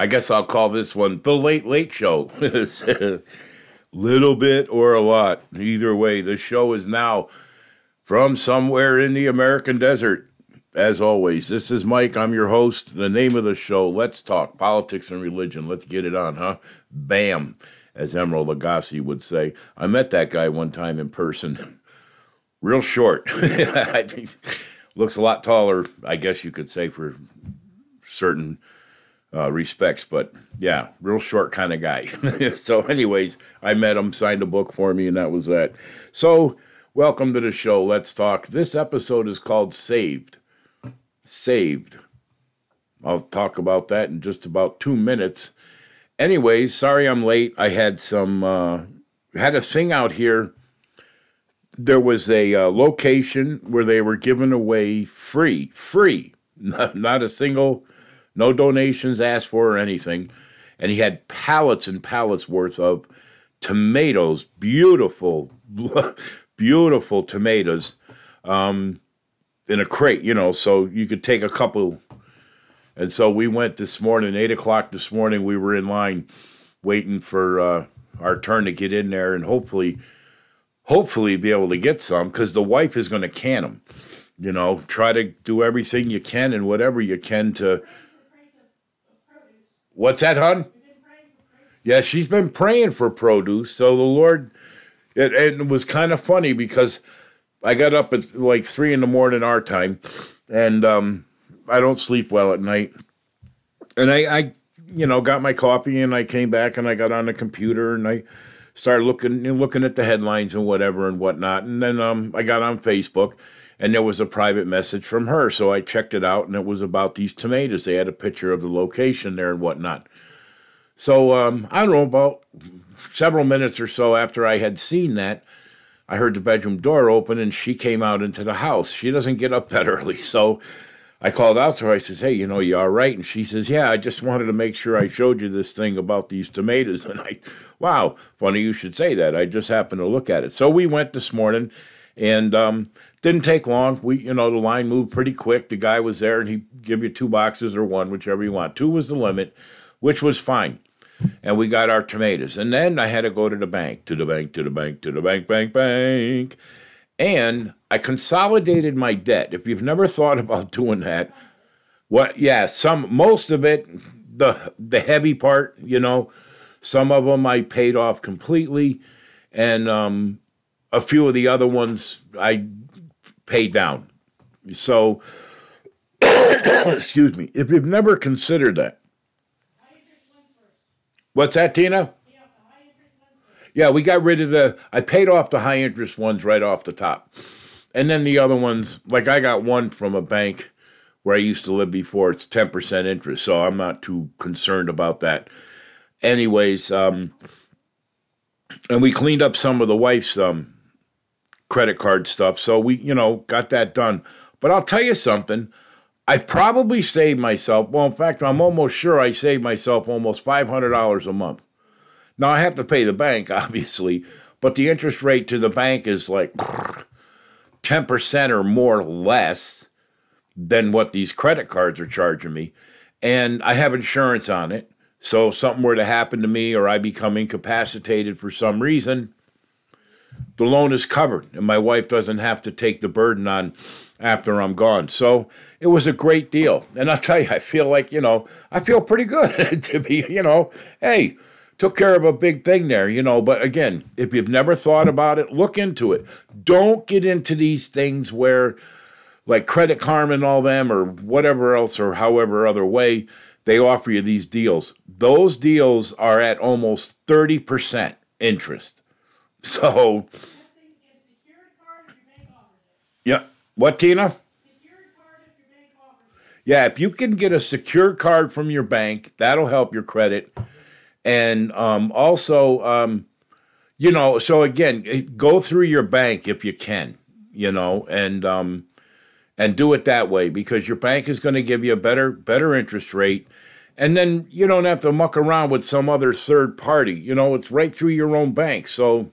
I guess I'll call this one the Late Late Show. Little bit or a lot. Either way, the show is now from somewhere in the American desert. As always, this is Mike. I'm your host. The name of the show, Let's Talk Politics and Religion. Let's get it on, huh? Bam, as Emeril Lagasse would say. I met that guy one time in person. Real short. Looks a lot taller, I guess you could say, for certain uh, respects. But yeah, real short kind of guy. so, anyways, I met him, signed a book for me, and that was that. So, welcome to the show. Let's talk. This episode is called Saved. Saved. I'll talk about that in just about two minutes. Anyways, sorry I'm late. I had some, uh, had a thing out here. There was a uh, location where they were giving away free, free, not, not a single no donations asked for or anything. And he had pallets and pallets worth of tomatoes, beautiful, beautiful tomatoes um, in a crate, you know, so you could take a couple. And so we went this morning, 8 o'clock this morning, we were in line waiting for uh, our turn to get in there and hopefully, hopefully be able to get some because the wife is going to can them. You know, try to do everything you can and whatever you can to What's that, hon? Yeah, she's been praying for produce. So the Lord, it, it was kind of funny because I got up at like three in the morning our time, and um, I don't sleep well at night. And I, I, you know, got my coffee and I came back and I got on the computer and I started looking looking at the headlines and whatever and whatnot. And then um, I got on Facebook and there was a private message from her. So I checked it out, and it was about these tomatoes. They had a picture of the location there and whatnot. So um, I don't know about several minutes or so after I had seen that, I heard the bedroom door open, and she came out into the house. She doesn't get up that early, so. I called out to her. I says, "Hey, you know, you all right?" And she says, "Yeah, I just wanted to make sure I showed you this thing about these tomatoes." And I, wow, funny you should say that. I just happened to look at it. So we went this morning, and um, didn't take long. We, you know, the line moved pretty quick. The guy was there, and he give you two boxes or one, whichever you want. Two was the limit, which was fine. And we got our tomatoes. And then I had to go to the bank, to the bank, to the bank, to the bank, bank, bank. And I consolidated my debt. If you've never thought about doing that, what? Yeah, some most of it, the the heavy part, you know, some of them I paid off completely, and um, a few of the other ones I paid down. So, excuse me, if you've never considered that. What's that, Tina? Yeah, we got rid of the. I paid off the high interest ones right off the top. And then the other ones, like I got one from a bank where I used to live before, it's 10% interest. So I'm not too concerned about that. Anyways, um, and we cleaned up some of the wife's um, credit card stuff. So we, you know, got that done. But I'll tell you something. I probably saved myself. Well, in fact, I'm almost sure I saved myself almost $500 a month. Now, I have to pay the bank, obviously, but the interest rate to the bank is like 10% or more less than what these credit cards are charging me. And I have insurance on it. So if something were to happen to me or I become incapacitated for some reason, the loan is covered and my wife doesn't have to take the burden on after I'm gone. So it was a great deal. And I'll tell you, I feel like, you know, I feel pretty good to be, you know, hey, took care of a big thing there, you know. But again, if you've never thought about it, look into it. Don't get into these things where, like Credit Karma and all them, or whatever else, or however other way, they offer you these deals. Those deals are at almost 30% interest. So, yeah. What, Tina? Yeah, if you can get a secure card from your bank, that'll help your credit. And um, also, um, you know, so again, eh, go through your bank if you can, you know, and um, and do it that way because your bank is going to give you a better better interest rate. And then you don't have to muck around with some other third party. You know, it's right through your own bank. So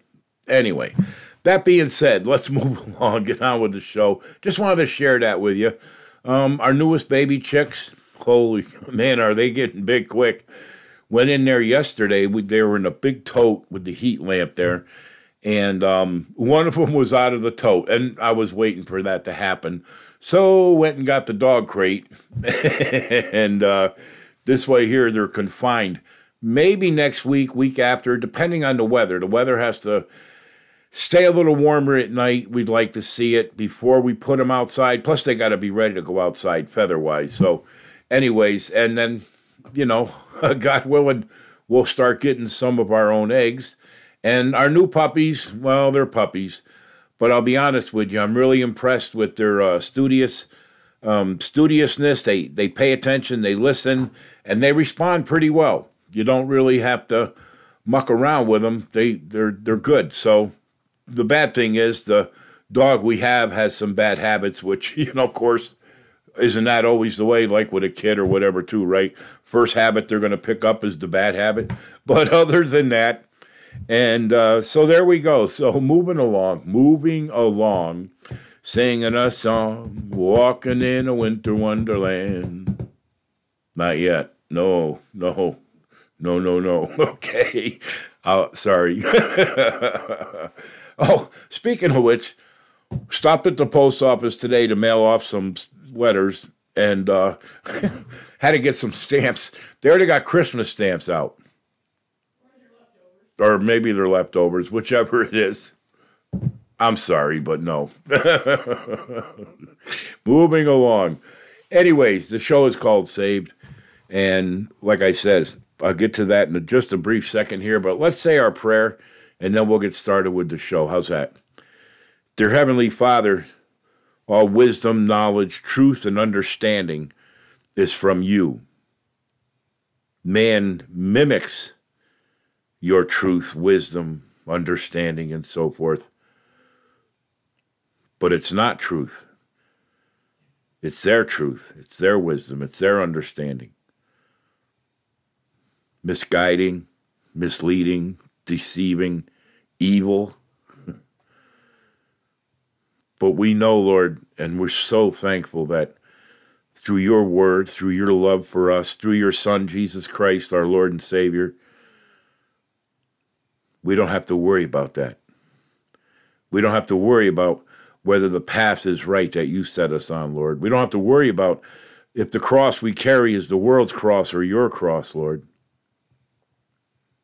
Anyway, that being said, let's move along, get on with the show. Just wanted to share that with you. Um, our newest baby chicks, Holy man, are they getting big quick? Went in there yesterday. We, they were in a big tote with the heat lamp there, and um, one of them was out of the tote, and I was waiting for that to happen. So went and got the dog crate, and uh, this way here they're confined. Maybe next week, week after, depending on the weather. The weather has to stay a little warmer at night. We'd like to see it before we put them outside. Plus, they got to be ready to go outside feather wise. So, anyways, and then, you know, God willing, we'll start getting some of our own eggs. And our new puppies, well, they're puppies. But I'll be honest with you, I'm really impressed with their uh, studious um, studiousness. They they pay attention, they listen, and they respond pretty well. You don't really have to muck around with them. They they're they're good. So the bad thing is the dog we have has some bad habits, which you know, of course, isn't that always the way? Like with a kid or whatever, too, right? First habit they're going to pick up is the bad habit. But other than that, and uh, so there we go. So moving along, moving along, singing a song, walking in a winter wonderland. Not yet. No, no, no, no, no. Okay. Uh, sorry. Oh, speaking of which, stopped at the post office today to mail off some letters and uh, had to get some stamps. They already got Christmas stamps out or maybe they're leftovers, whichever it is. I'm sorry, but no. Moving along. Anyways, the show is called Saved. And like I said, I'll get to that in just a brief second here, but let's say our prayer and then we'll get started with the show. How's that? Dear Heavenly Father, all wisdom, knowledge, truth, and understanding is from you. Man mimics your truth, wisdom, understanding, and so forth. But it's not truth. It's their truth, it's their wisdom, it's their understanding. Misguiding, misleading, deceiving, evil. but we know, Lord, and we're so thankful that through your word, through your love for us, through your Son, Jesus Christ, our Lord and Savior, we don't have to worry about that. We don't have to worry about whether the path is right that you set us on, Lord. We don't have to worry about if the cross we carry is the world's cross or your cross, Lord.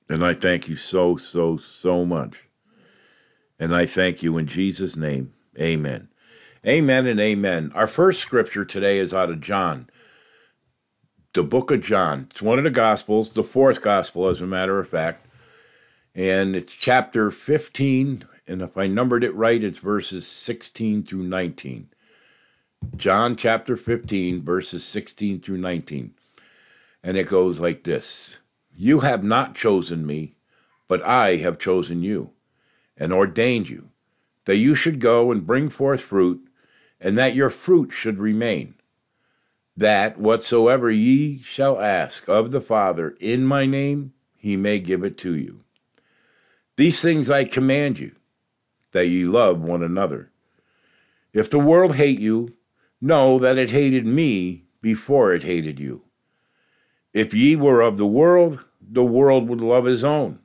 And I thank you so, so, so much. And I thank you in Jesus' name. Amen. Amen and amen. Our first scripture today is out of John, the book of John. It's one of the Gospels, the fourth Gospel, as a matter of fact and it's chapter 15 and if i numbered it right it's verses 16 through 19 john chapter 15 verses 16 through 19 and it goes like this you have not chosen me but i have chosen you and ordained you that you should go and bring forth fruit and that your fruit should remain that whatsoever ye shall ask of the father in my name he may give it to you these things I command you, that ye love one another. If the world hate you, know that it hated me before it hated you. If ye were of the world, the world would love his own.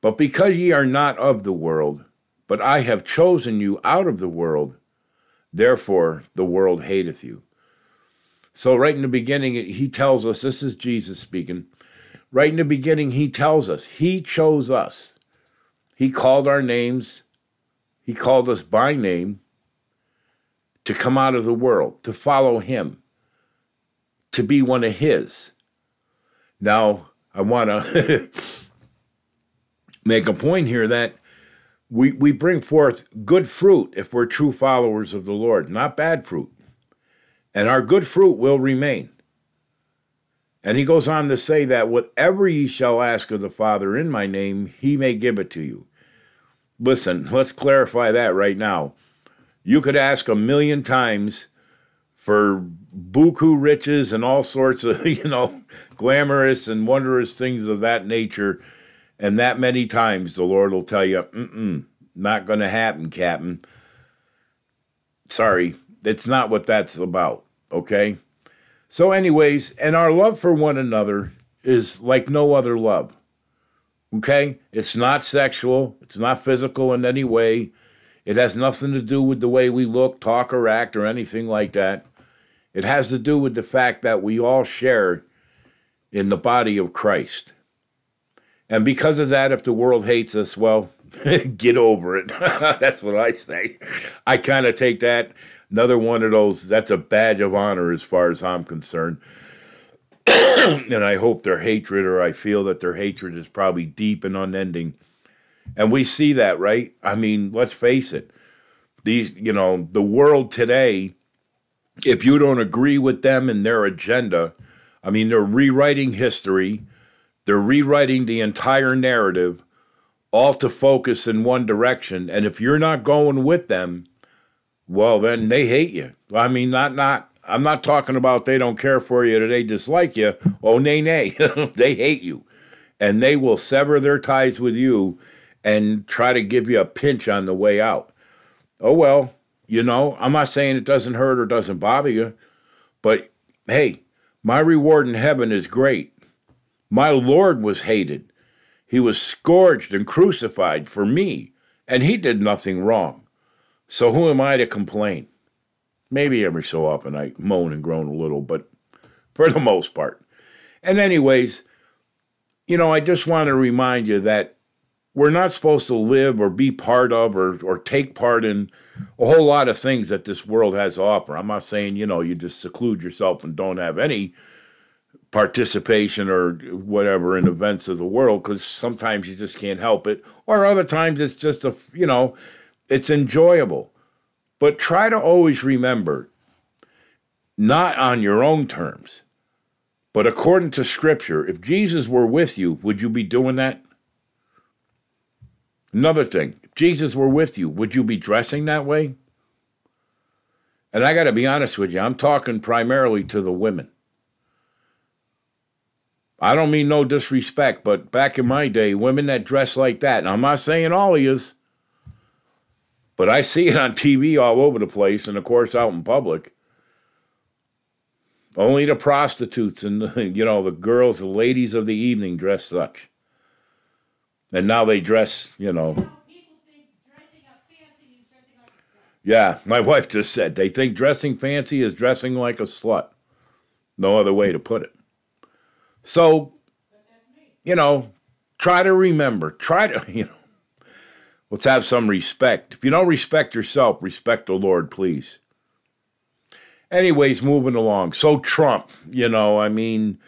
But because ye are not of the world, but I have chosen you out of the world, therefore the world hateth you. So, right in the beginning, he tells us this is Jesus speaking. Right in the beginning, he tells us he chose us he called our names, He called us by name to come out of the world, to follow Him, to be one of His. Now, I want to make a point here that we, we bring forth good fruit if we're true followers of the Lord, not bad fruit. And our good fruit will remain. And he goes on to say that whatever ye shall ask of the Father in my name, he may give it to you. Listen, let's clarify that right now. You could ask a million times for buku riches and all sorts of, you know, glamorous and wondrous things of that nature. And that many times the Lord will tell you, mm-mm, not going to happen, Captain. Sorry, it's not what that's about, okay? So, anyways, and our love for one another is like no other love. Okay? It's not sexual, it's not physical in any way. It has nothing to do with the way we look, talk, or act, or anything like that. It has to do with the fact that we all share in the body of Christ. And because of that, if the world hates us, well, get over it. that's what I say. I kind of take that another one of those, that's a badge of honor as far as I'm concerned. and I hope their hatred, or I feel that their hatred is probably deep and unending. And we see that, right? I mean, let's face it. These, you know, the world today, if you don't agree with them and their agenda, I mean, they're rewriting history, they're rewriting the entire narrative, all to focus in one direction. And if you're not going with them, well, then they hate you. I mean, not not I'm not talking about they don't care for you or they dislike you. Oh, nay, nay. they hate you. And they will sever their ties with you and try to give you a pinch on the way out. Oh, well, you know, I'm not saying it doesn't hurt or doesn't bother you, but hey, my reward in heaven is great. My Lord was hated. He was scourged and crucified for me, and he did nothing wrong. So who am I to complain? Maybe every so often I moan and groan a little, but for the most part. And, anyways, you know, I just want to remind you that we're not supposed to live or be part of or, or take part in a whole lot of things that this world has to offer. I'm not saying, you know, you just seclude yourself and don't have any participation or whatever in events of the world because sometimes you just can't help it. Or other times it's just a, you know, it's enjoyable. But try to always remember not on your own terms, but according to Scripture. If Jesus were with you, would you be doing that? Another thing, Jesus were with you, would you be dressing that way? And I got to be honest with you, I'm talking primarily to the women. I don't mean no disrespect, but back in my day, women that dress like that, and I'm not saying all of yous, but I see it on TV all over the place, and of course out in public. Only the prostitutes and the, you know the girls, the ladies of the evening dress such. And now they dress, you know. Yeah, my wife just said they think dressing fancy is dressing like a slut. No other way to put it. So, you know, try to remember, try to, you know, Let's have some respect. If you don't respect yourself, respect the Lord, please. Anyways, moving along. So, Trump, you know, I mean,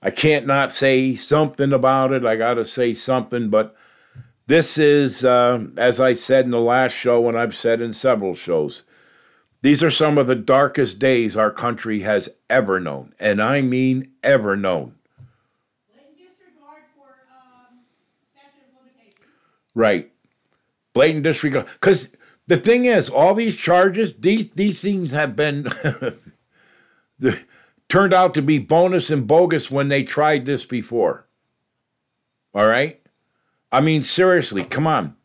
I can't not say something about it. I got to say something, but this is, uh, as I said in the last show, and I've said in several shows, these are some of the darkest days our country has ever known, and I mean ever known. Um, right blatant disregard. Because the thing is, all these charges, these these things have been turned out to be bonus and bogus when they tried this before. All right? I mean, seriously, come on.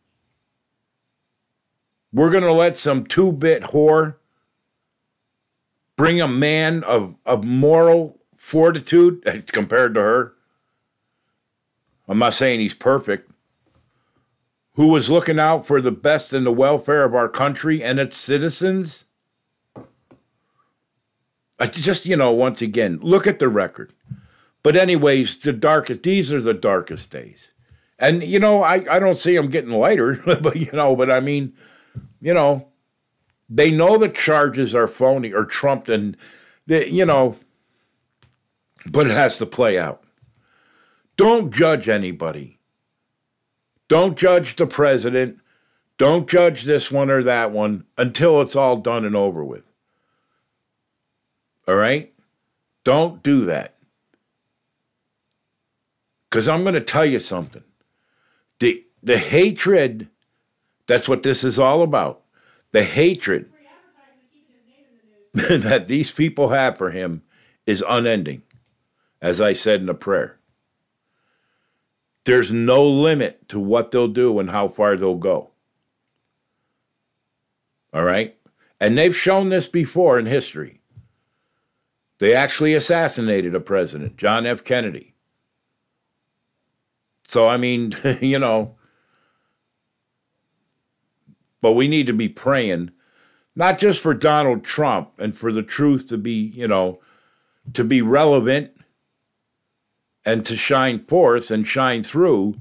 We're going to let some two bit whore bring a man of, of moral fortitude eh, compared to her. I'm not saying he's perfect who was looking out for the best and the welfare of our country and its citizens? I just, you know, once again, look at the record. But, anyways, the darkest, these are the darkest days. And, you know, I, I don't see them getting lighter, but, you know, but I mean, you know, they know the charges are phony or trumped and, they, you know, but it has to play out. Don't judge anybody don't judge the president. Don't judge this one or that one until it's all done and over with. All right? Don't do that. Because I'm going to tell you something. The, hatred, that's what this is all about. The hatred that these people have for him is unending, as I said in the prayer. There's no limit to what they'll do and how far they'll go. All right? And they've shown this before in history. They actually assassinated a president, John F. Kennedy. So, I mean, you know, but we need to be praying, not just for Donald Trump and for the truth to be, you know, to be relevant and to shine forth and shine through,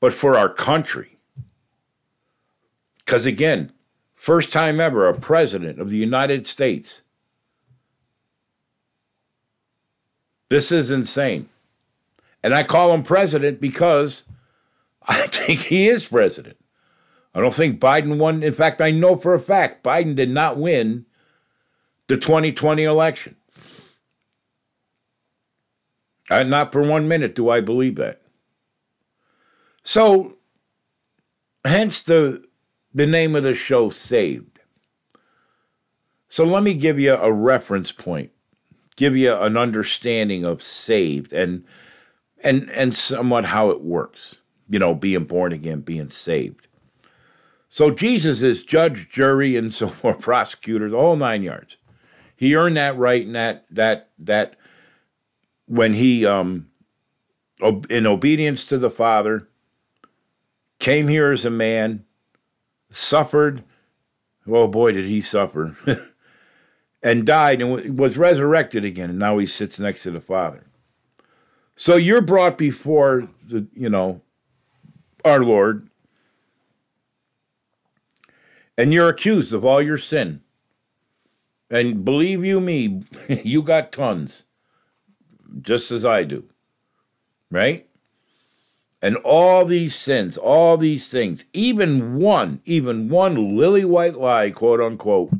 but for our country. Because again, first time ever, a president of the United States This is insane. And I call him president because I think he is president. I don't think Biden won. In fact, I know for a fact Biden did not win the 2020 election. Not for one minute do I believe that. So, hence the, the name of the show, Saved. So, let me give you a reference point give you an understanding of saved and and and somewhat how it works. You know, being born again, being saved. So Jesus is judge, jury, and so forth, prosecutor, the whole nine yards. He earned that right in that that that when he um in obedience to the Father came here as a man, suffered. Oh boy, did he suffer. and died and was resurrected again, and now he sits next to the Father. So you're brought before the, you know, our Lord, and you're accused of all your sin. And believe you me, you got tons, just as I do, right? And all these sins, all these things, even one, even one lily white lie, quote unquote,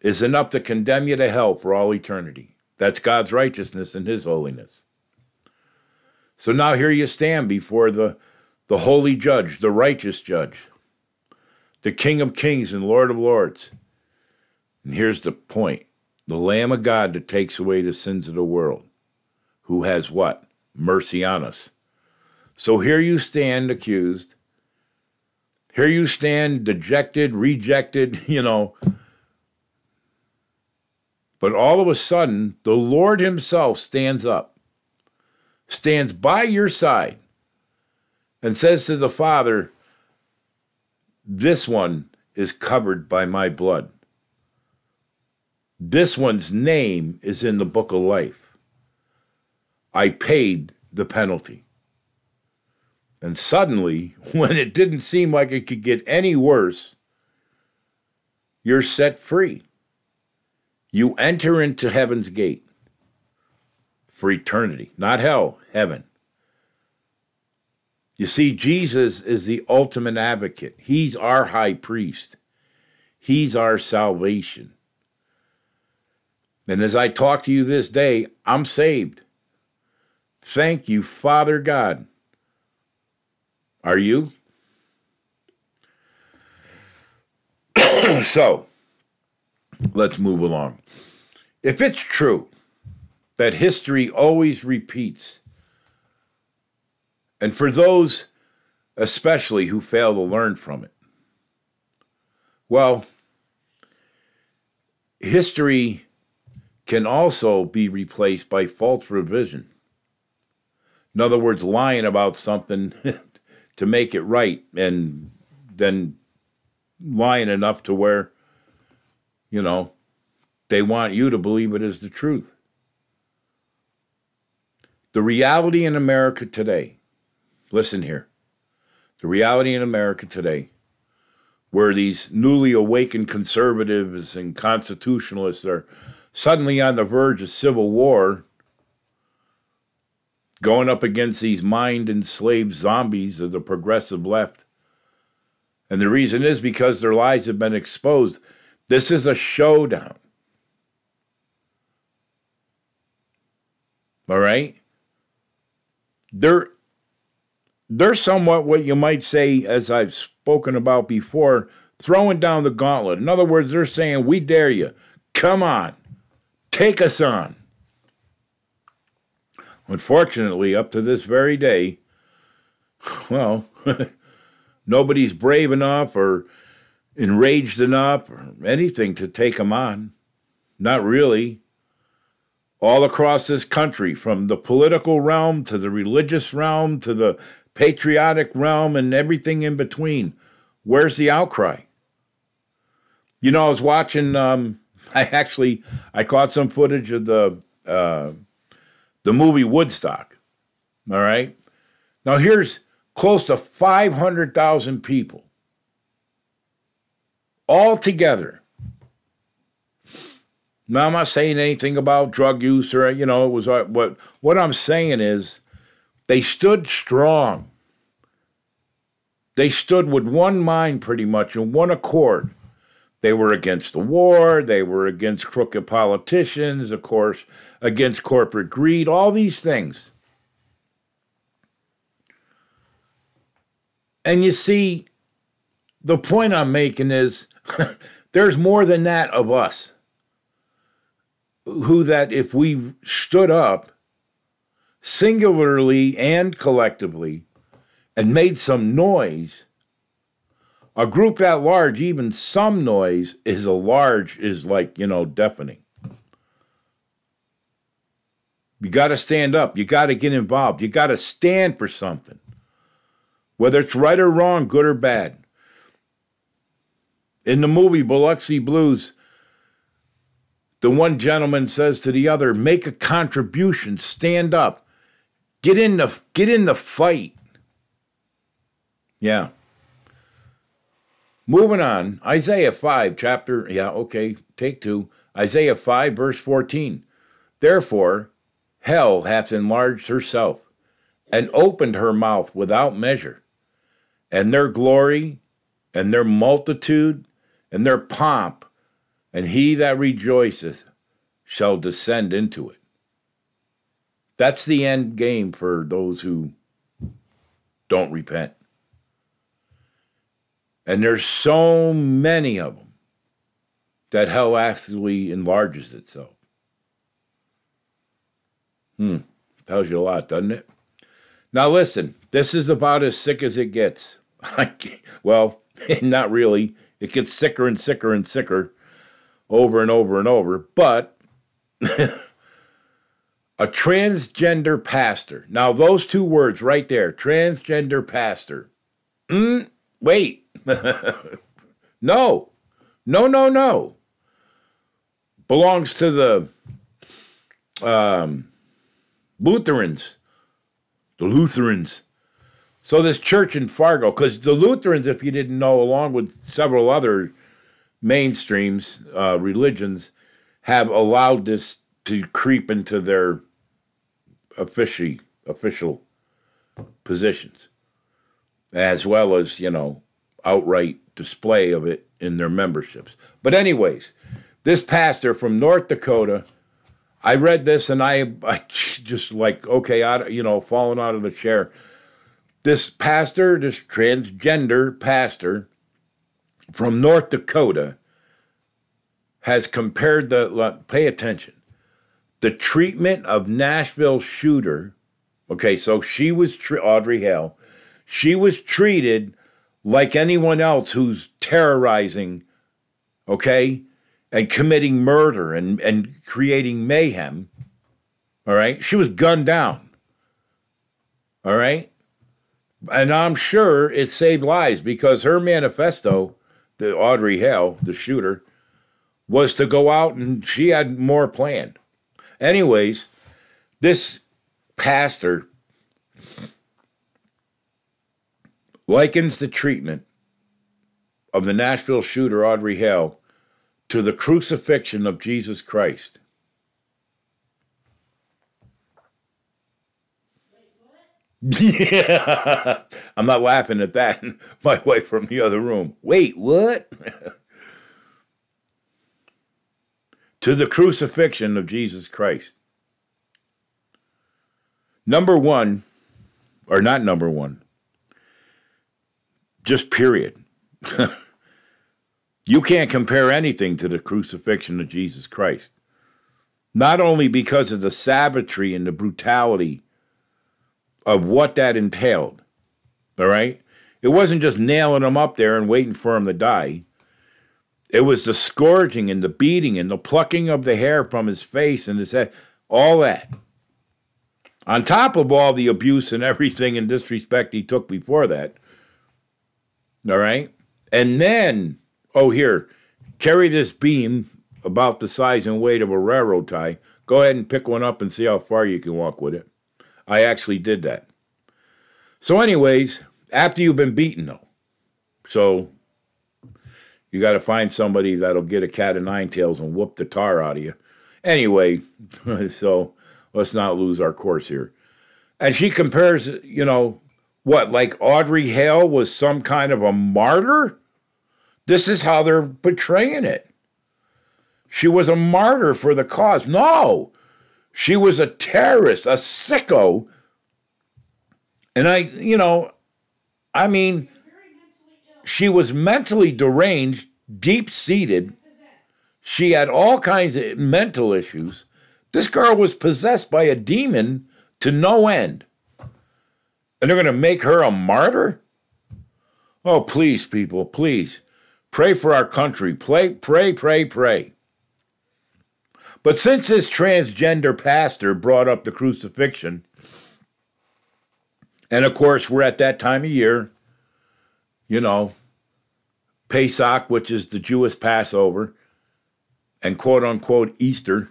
is enough to condemn you to hell for all eternity. That's God's righteousness and His holiness. So now here you stand before the, the holy judge, the righteous judge, the King of kings and Lord of lords. And here's the point the Lamb of God that takes away the sins of the world, who has what? Mercy on us. So here you stand accused. Here you stand dejected, rejected, you know, but all of a sudden, the Lord Himself stands up, stands by your side, and says to the Father, This one is covered by my blood. This one's name is in the book of life. I paid the penalty. And suddenly, when it didn't seem like it could get any worse, you're set free. You enter into heaven's gate for eternity, not hell, heaven. You see, Jesus is the ultimate advocate. He's our high priest, He's our salvation. And as I talk to you this day, I'm saved. Thank you, Father God. Are you? so, let's move along. If it's true that history always repeats, and for those especially who fail to learn from it, well, history can also be replaced by false revision. In other words, lying about something to make it right and then lying enough to where you know, they want you to believe it is the truth. The reality in America today, listen here, the reality in America today, where these newly awakened conservatives and constitutionalists are suddenly on the verge of civil war, going up against these mind enslaved zombies of the progressive left. And the reason is because their lies have been exposed. This is a showdown. All right? They're they're somewhat what you might say, as I've spoken about before, throwing down the gauntlet. In other words, they're saying, We dare you. Come on. Take us on. Unfortunately, up to this very day, well, nobody's brave enough or enraged enough or anything to take them on. Not really. all across this country, from the political realm to the religious realm to the patriotic realm and everything in between. Where's the outcry? You know, I was watching. Um, I actually I caught some footage of the uh, the movie Woodstock. All right. Now here's close to five hundred thousand people all together. Now I'm not saying anything about drug use or you know it was uh, what what I'm saying is they stood strong. They stood with one mind pretty much in one accord. They were against the war, they were against crooked politicians, of course, against corporate greed, all these things. And you see, the point I'm making is there's more than that of us who that if we stood up singularly and collectively and made some noise. A group that large even some noise is a large is like you know deafening. You got to stand up. You got to get involved. You got to stand for something. Whether it's right or wrong good or bad. In the movie Biloxi Blues, the one gentleman says to the other, "Make a contribution, stand up, get in the get in the fight." Yeah. Moving on, Isaiah 5, chapter, yeah, okay, take two. Isaiah 5, verse 14. Therefore, hell hath enlarged herself and opened her mouth without measure, and their glory and their multitude and their pomp, and he that rejoiceth shall descend into it. That's the end game for those who don't repent. And there's so many of them that hell actually enlarges itself. Hmm, tells you a lot, doesn't it? Now listen, this is about as sick as it gets. well, not really. It gets sicker and sicker and sicker over and over and over. But a transgender pastor. Now, those two words right there transgender pastor. Mm, wait. no. No, no, no. Belongs to the um, Lutherans. The Lutherans. So this church in Fargo, because the Lutherans, if you didn't know, along with several other mainstreams, uh, religions, have allowed this to creep into their official official positions, as well as you know outright display of it in their memberships. But anyways, this pastor from North Dakota, I read this and I, I just like okay, I, you know, falling out of the chair this pastor, this transgender pastor from North Dakota, has compared the, pay attention, the treatment of Nashville shooter. Okay, so she was, Audrey Hale, she was treated like anyone else who's terrorizing, okay, and committing murder and, and creating mayhem. All right, she was gunned down. All right, and I'm sure it saved lives because her manifesto, the Audrey Hale, the shooter, was to go out and she had more planned. Anyways, this pastor likens the treatment of the Nashville shooter Audrey Hale to the crucifixion of Jesus Christ. Yeah, I'm not laughing at that. My wife from the other room. Wait, what? to the crucifixion of Jesus Christ. Number one, or not number one, just period. you can't compare anything to the crucifixion of Jesus Christ. Not only because of the savagery and the brutality of what that entailed. All right? It wasn't just nailing him up there and waiting for him to die. It was the scourging and the beating and the plucking of the hair from his face and his head. All that. On top of all the abuse and everything and disrespect he took before that. All right? And then, oh, here, carry this beam about the size and weight of a railroad tie. Go ahead and pick one up and see how far you can walk with it. I actually did that. So, anyways, after you've been beaten, though, so you got to find somebody that'll get a cat of nine tails and whoop the tar out of you. Anyway, so let's not lose our course here. And she compares, you know, what, like Audrey Hale was some kind of a martyr? This is how they're portraying it. She was a martyr for the cause. No, she was a terrorist, a sicko. And I, you know, I mean, she was mentally deranged, deep seated. She had all kinds of mental issues. This girl was possessed by a demon to no end. And they're going to make her a martyr? Oh, please, people, please. Pray for our country. Pray, pray, pray, pray. But since this transgender pastor brought up the crucifixion, and of course, we're at that time of year, you know, Pesach, which is the Jewish Passover, and quote unquote Easter.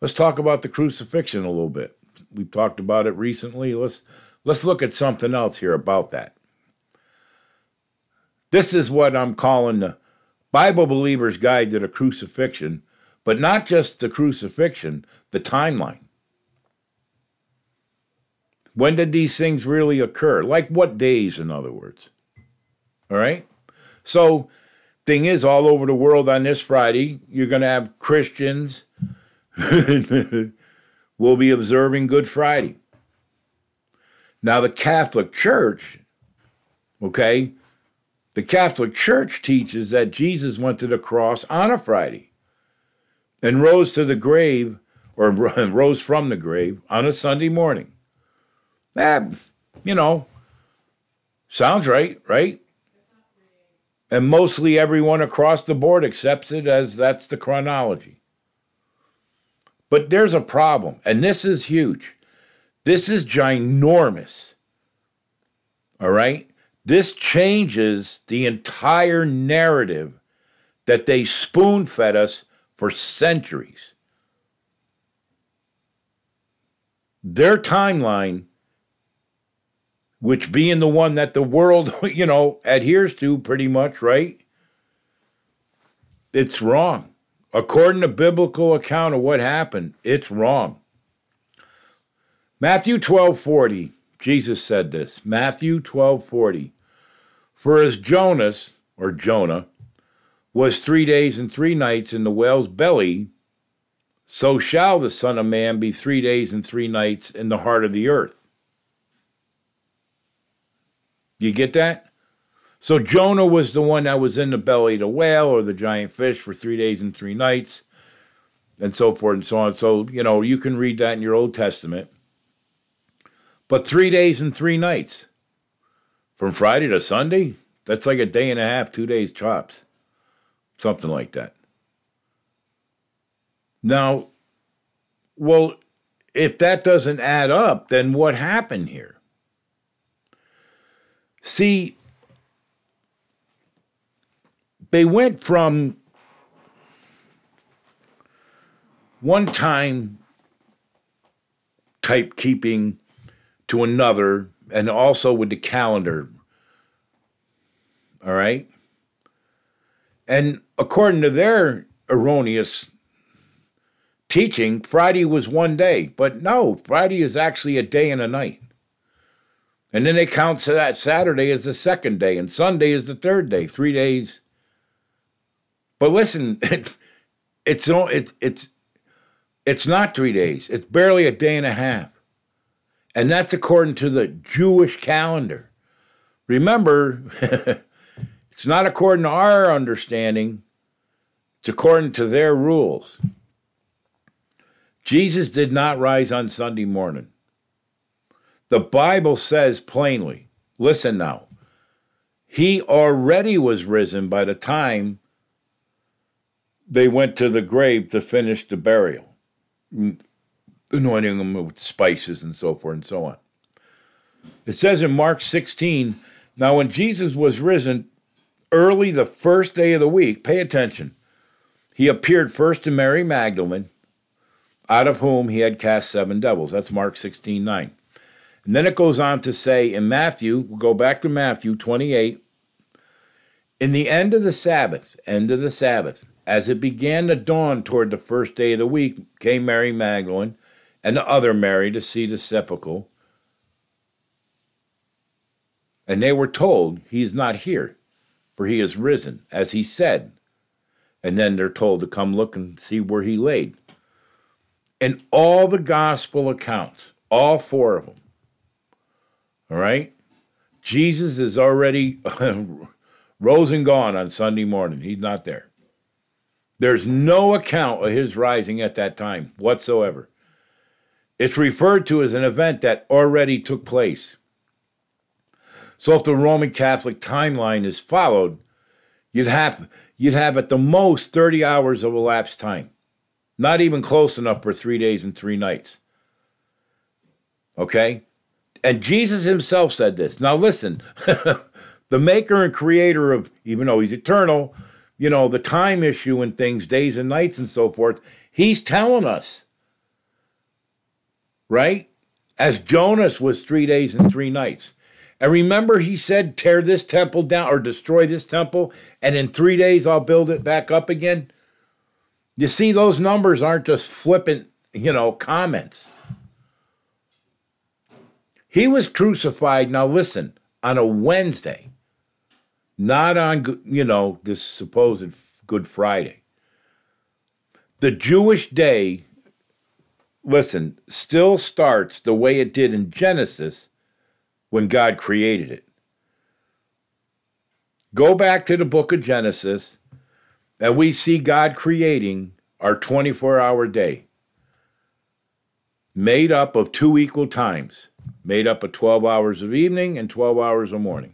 Let's talk about the crucifixion a little bit. We've talked about it recently. Let's let's look at something else here about that. This is what I'm calling the Bible believer's guide to the crucifixion, but not just the crucifixion, the timeline. When did these things really occur? Like what days, in other words? All right? So, thing is, all over the world on this Friday, you're going to have Christians will be observing Good Friday. Now, the Catholic Church, okay, the Catholic Church teaches that Jesus went to the cross on a Friday and rose to the grave or rose from the grave on a Sunday morning. That, you know, sounds right, right? And mostly everyone across the board accepts it as that's the chronology. But there's a problem, and this is huge. This is ginormous. All right? This changes the entire narrative that they spoon fed us for centuries. Their timeline which being the one that the world, you know, adheres to pretty much, right? It's wrong. According to biblical account of what happened, it's wrong. Matthew 12:40. Jesus said this. Matthew 12:40. For as Jonas, or Jonah, was three days and three nights in the whale's belly, so shall the Son of Man be three days and three nights in the heart of the earth. You get that? So Jonah was the one that was in the belly of the whale or the giant fish for three days and three nights, and so forth and so on. So, you know, you can read that in your Old Testament. But three days and three nights from Friday to Sunday, that's like a day and a half, two days chops, something like that. Now, well, if that doesn't add up, then what happened here? See, they went from one time type keeping to another, and also with the calendar. All right? And according to their erroneous teaching, Friday was one day. But no, Friday is actually a day and a night. And then they count that Saturday as the second day, and Sunday is the third day, three days. But listen, it, it's it, it's it's not three days. It's barely a day and a half, and that's according to the Jewish calendar. Remember, it's not according to our understanding. It's according to their rules. Jesus did not rise on Sunday morning. The Bible says plainly listen now, he already was risen by the time they went to the grave to finish the burial. Anointing them with spices and so forth and so on. It says in Mark 16, now when Jesus was risen early the first day of the week, pay attention, he appeared first to Mary Magdalene, out of whom he had cast seven devils. That's Mark 16, 9. And then it goes on to say in Matthew, we'll go back to Matthew 28, in the end of the Sabbath, end of the Sabbath, as it began to dawn toward the first day of the week, came Mary Magdalene and the other Mary to see the sepulchre. And they were told, He is not here, for he is risen, as he said. And then they're told to come look and see where he laid. In all the gospel accounts, all four of them, all right, Jesus is already rose and gone on Sunday morning. He's not there. There's no account of his rising at that time whatsoever. It's referred to as an event that already took place. So if the Roman Catholic timeline is followed, you'd have you'd have at the most 30 hours of elapsed time. Not even close enough for 3 days and 3 nights. Okay? And Jesus himself said this. Now listen, the maker and creator of, even though he's eternal, you know, the time issue and things, days and nights and so forth, he's telling us, right? As Jonas was three days and three nights. And remember, he said, tear this temple down or destroy this temple, and in three days I'll build it back up again. You see, those numbers aren't just flippant, you know, comments. He was crucified, now listen, on a Wednesday not on, you know, this supposed Good Friday. The Jewish day, listen, still starts the way it did in Genesis when God created it. Go back to the book of Genesis, and we see God creating our 24 hour day, made up of two equal times, made up of 12 hours of evening and 12 hours of morning.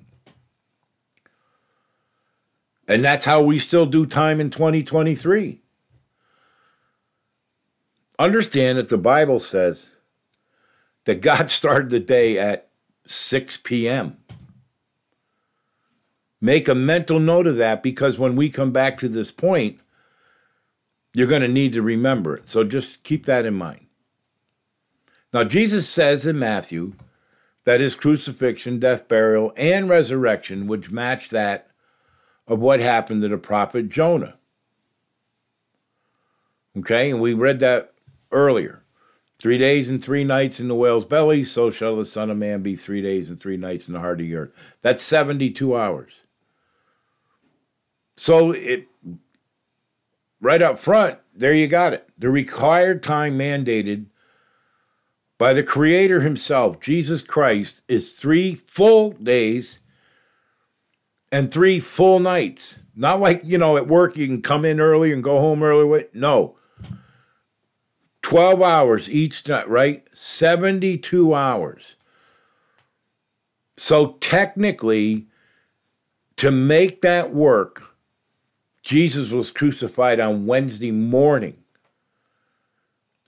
And that's how we still do time in 2023. Understand that the Bible says that God started the day at 6 p.m. Make a mental note of that because when we come back to this point, you're going to need to remember it. So just keep that in mind. Now, Jesus says in Matthew that his crucifixion, death, burial, and resurrection would match that of what happened to the prophet Jonah. Okay, and we read that earlier. Three days and three nights in the whale's belly, so shall the Son of Man be three days and three nights in the heart of the earth. That's 72 hours. So it right up front, there you got it. The required time mandated by the Creator Himself, Jesus Christ, is three full days and three full nights. Not like, you know, at work you can come in early and go home early. No. 12 hours each night, right? 72 hours. So technically, to make that work, Jesus was crucified on Wednesday morning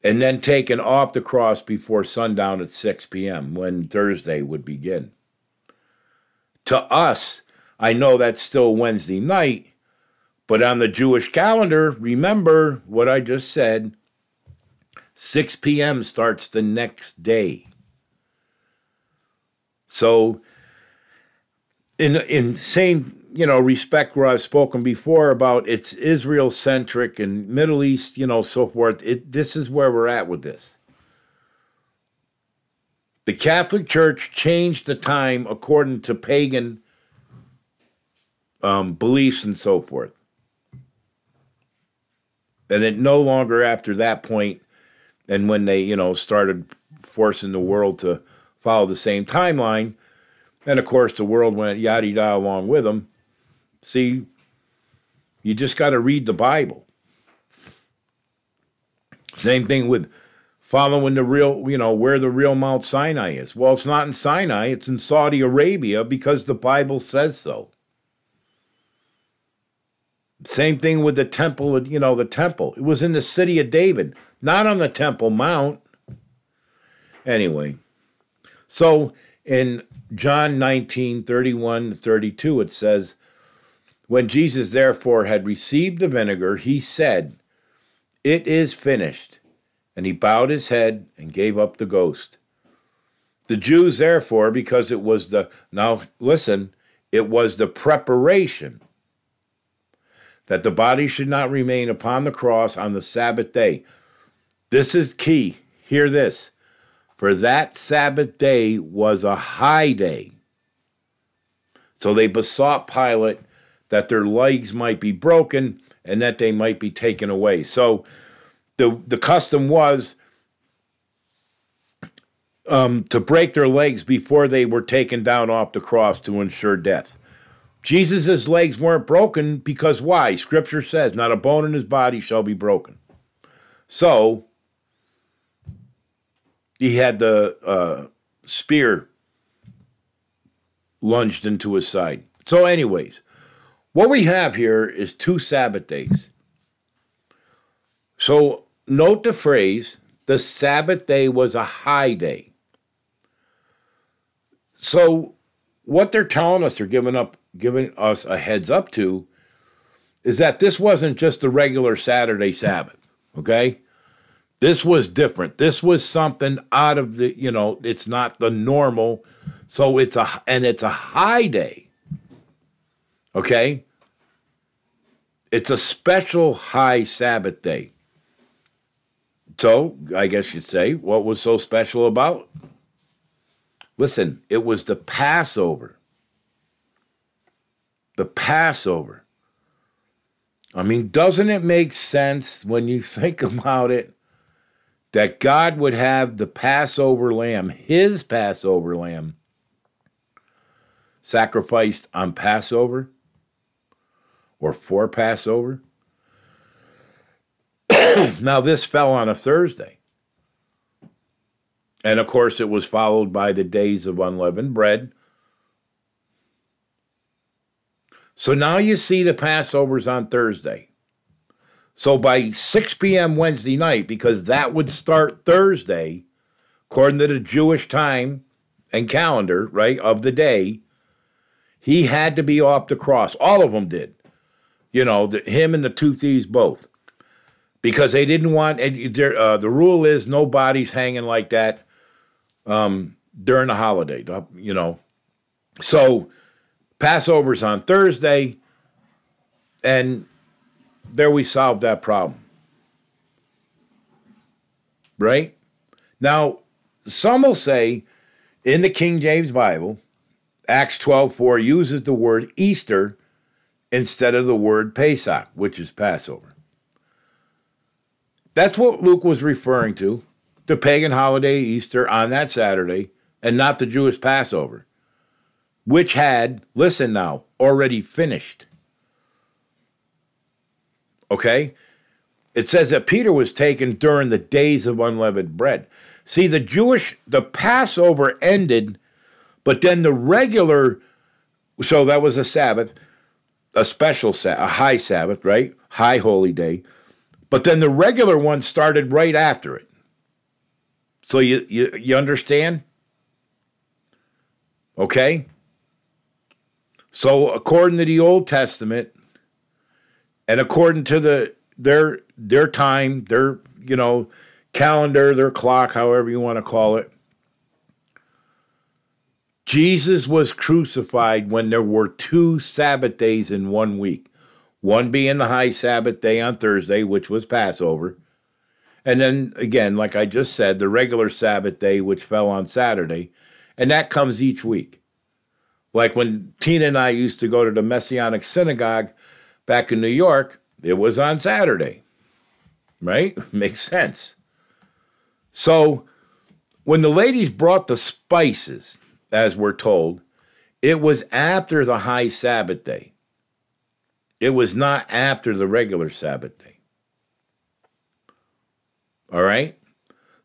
and then taken off the cross before sundown at 6 p.m. when Thursday would begin. To us, I know that's still Wednesday night, but on the Jewish calendar, remember what I just said 6 p.m. starts the next day. So, in in same you know respect where I've spoken before about it's Israel centric and Middle East, you know, so forth. It this is where we're at with this. The Catholic Church changed the time according to pagan um, beliefs and so forth. And it no longer after that point, and when they, you know, started forcing the world to follow the same timeline, and of course the world went yada yada along with them. See, you just got to read the Bible. Same thing with following the real, you know, where the real Mount Sinai is. Well, it's not in Sinai, it's in Saudi Arabia because the Bible says so. Same thing with the temple, you know, the temple. It was in the city of David, not on the Temple Mount. Anyway, so in John 19 31 32, it says, When Jesus therefore had received the vinegar, he said, It is finished. And he bowed his head and gave up the ghost. The Jews, therefore, because it was the, now listen, it was the preparation that the body should not remain upon the cross on the Sabbath day. This is key. Hear this. For that Sabbath day was a high day. So they besought Pilate that their legs might be broken and that they might be taken away. So the, the custom was um, to break their legs before they were taken down off the cross to ensure death. Jesus' legs weren't broken because why? Scripture says, not a bone in his body shall be broken. So, he had the uh, spear lunged into his side. So, anyways, what we have here is two Sabbath days. So, note the phrase the Sabbath day was a high day. So, what they're telling us, they're giving up, giving us a heads up to, is that this wasn't just a regular Saturday Sabbath. Okay, this was different. This was something out of the, you know, it's not the normal. So it's a, and it's a high day. Okay, it's a special high Sabbath day. So I guess you'd say, what was so special about Listen, it was the Passover. The Passover. I mean, doesn't it make sense when you think about it that God would have the Passover lamb, his Passover lamb, sacrificed on Passover or for Passover? now, this fell on a Thursday. And of course, it was followed by the days of unleavened bread. So now you see the Passover's on Thursday. So by 6 p.m. Wednesday night, because that would start Thursday, according to the Jewish time and calendar, right, of the day, he had to be off the cross. All of them did. You know, the, him and the two thieves both. Because they didn't want, uh, the rule is no bodies hanging like that um, during the holiday, you know. So Passover's on Thursday, and there we solved that problem. Right? Now, some will say in the King James Bible, Acts 12 4 uses the word Easter instead of the word Pesach, which is Passover. That's what Luke was referring to the pagan holiday Easter on that Saturday and not the Jewish Passover, which had, listen now, already finished. Okay? It says that Peter was taken during the days of unleavened bread. See, the Jewish, the Passover ended, but then the regular, so that was a Sabbath, a special, Sabbath, a high Sabbath, right? High holy day. But then the regular one started right after it. So you, you, you understand? Okay? So according to the Old Testament and according to the their their time, their you know, calendar, their clock, however you want to call it, Jesus was crucified when there were two Sabbath days in one week. One being the high Sabbath day on Thursday, which was Passover, and then again, like I just said, the regular Sabbath day, which fell on Saturday, and that comes each week. Like when Tina and I used to go to the Messianic synagogue back in New York, it was on Saturday, right? Makes sense. So when the ladies brought the spices, as we're told, it was after the high Sabbath day. It was not after the regular Sabbath day. All right?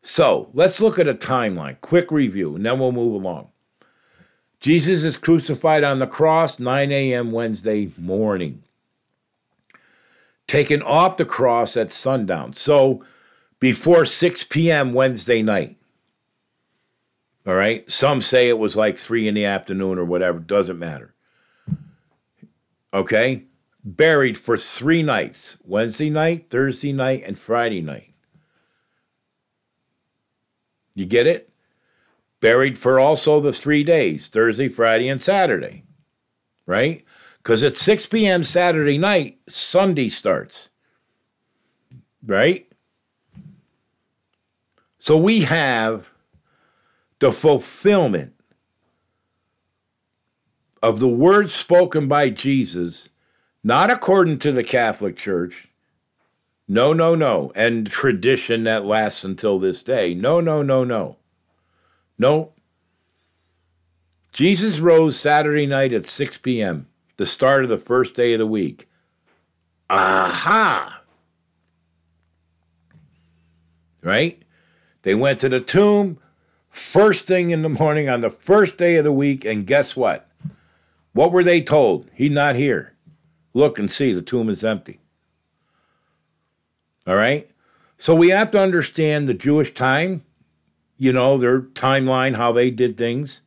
So let's look at a timeline, quick review, and then we'll move along. Jesus is crucified on the cross 9 a.m. Wednesday morning. Taken off the cross at sundown. So before 6 p.m. Wednesday night. All right. Some say it was like three in the afternoon or whatever. Doesn't matter. Okay. Buried for three nights Wednesday night, Thursday night, and Friday night. You get it? Buried for also the three days Thursday, Friday, and Saturday. Right? Because at 6 p.m. Saturday night, Sunday starts. Right? So we have the fulfillment of the words spoken by Jesus, not according to the Catholic Church. No, no, no. And tradition that lasts until this day. No, no, no, no. No. Jesus rose Saturday night at 6 p.m., the start of the first day of the week. Aha! Right? They went to the tomb first thing in the morning on the first day of the week, and guess what? What were they told? He's not here. Look and see, the tomb is empty. All right? So we have to understand the Jewish time, you know, their timeline, how they did things,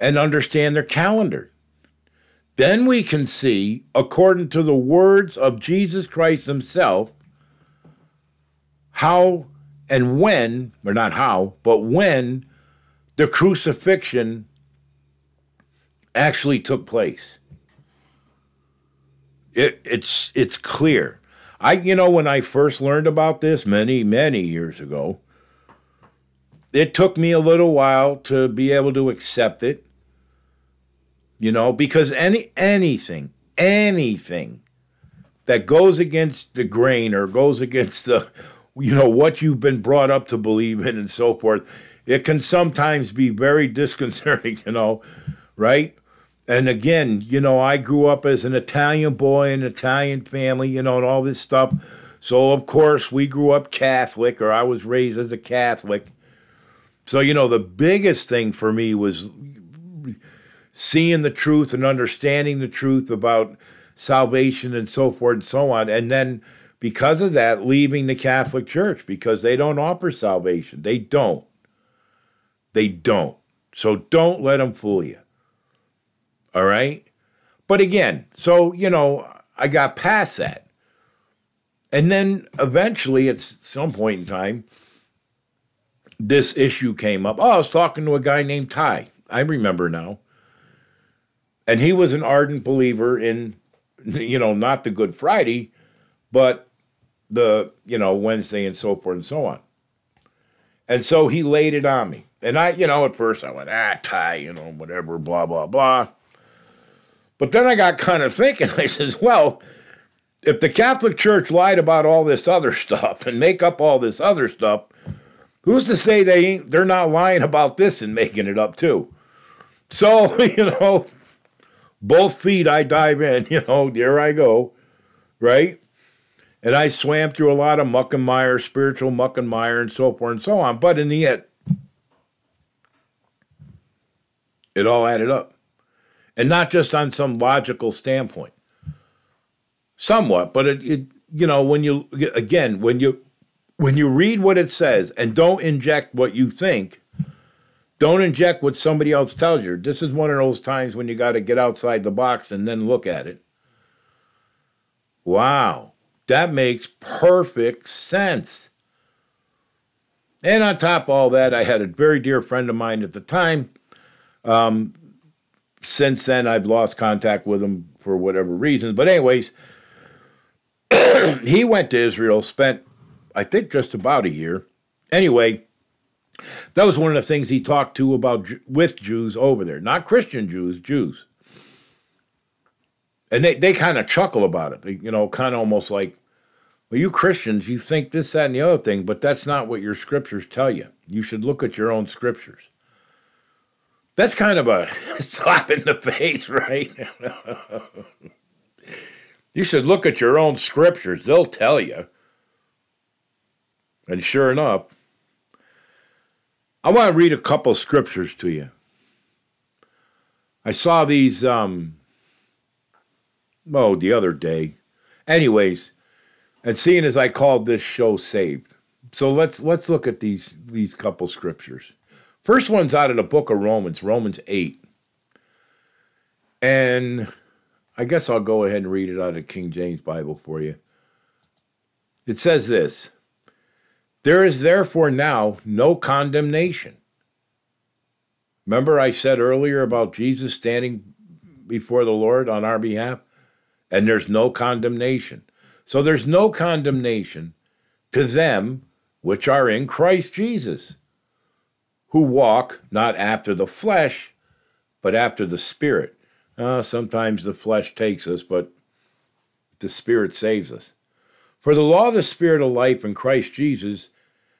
and understand their calendar. Then we can see, according to the words of Jesus Christ Himself, how and when, or not how, but when the crucifixion actually took place. It, it's it's clear. I you know when I first learned about this many many years ago, it took me a little while to be able to accept it. You know, because any anything anything that goes against the grain or goes against the you know what you've been brought up to believe in and so forth, it can sometimes be very disconcerting, you know, right? And again, you know, I grew up as an Italian boy, in an Italian family, you know, and all this stuff. So, of course, we grew up Catholic, or I was raised as a Catholic. So, you know, the biggest thing for me was seeing the truth and understanding the truth about salvation and so forth and so on. And then because of that, leaving the Catholic Church because they don't offer salvation. They don't. They don't. So don't let them fool you. All right? But again, so, you know, I got past that. And then eventually, at some point in time, this issue came up. Oh, I was talking to a guy named Ty. I remember now. And he was an ardent believer in, you know, not the Good Friday, but the, you know, Wednesday and so forth and so on. And so he laid it on me. And I, you know, at first I went, ah, Ty, you know, whatever, blah, blah, blah. But then I got kind of thinking, I says, well, if the Catholic Church lied about all this other stuff and make up all this other stuff, who's to say they ain't they're not lying about this and making it up too? So, you know, both feet I dive in, you know, there I go, right? And I swam through a lot of muck and mire, spiritual muck and mire, and so forth and so on. But in the end, it all added up and not just on some logical standpoint. Somewhat, but it, it you know when you again when you when you read what it says and don't inject what you think, don't inject what somebody else tells you. This is one of those times when you got to get outside the box and then look at it. Wow, that makes perfect sense. And on top of all that, I had a very dear friend of mine at the time um, since then, I've lost contact with him for whatever reasons. But, anyways, he went to Israel, spent, I think, just about a year. Anyway, that was one of the things he talked to about with Jews over there, not Christian Jews, Jews. And they, they kind of chuckle about it. You know, kind of almost like, well, you Christians, you think this, that, and the other thing, but that's not what your scriptures tell you. You should look at your own scriptures. That's kind of a slap in the face, right? you should look at your own scriptures, they'll tell you. And sure enough, I want to read a couple scriptures to you. I saw these um oh the other day. Anyways, and seeing as I called this show saved. So let's let's look at these these couple scriptures. First one's out of the book of Romans, Romans 8. And I guess I'll go ahead and read it out of the King James Bible for you. It says this There is therefore now no condemnation. Remember, I said earlier about Jesus standing before the Lord on our behalf? And there's no condemnation. So there's no condemnation to them which are in Christ Jesus, who walk not after the flesh, but after the Spirit. Uh, sometimes the flesh takes us, but the Spirit saves us. For the law of the Spirit of life in Christ Jesus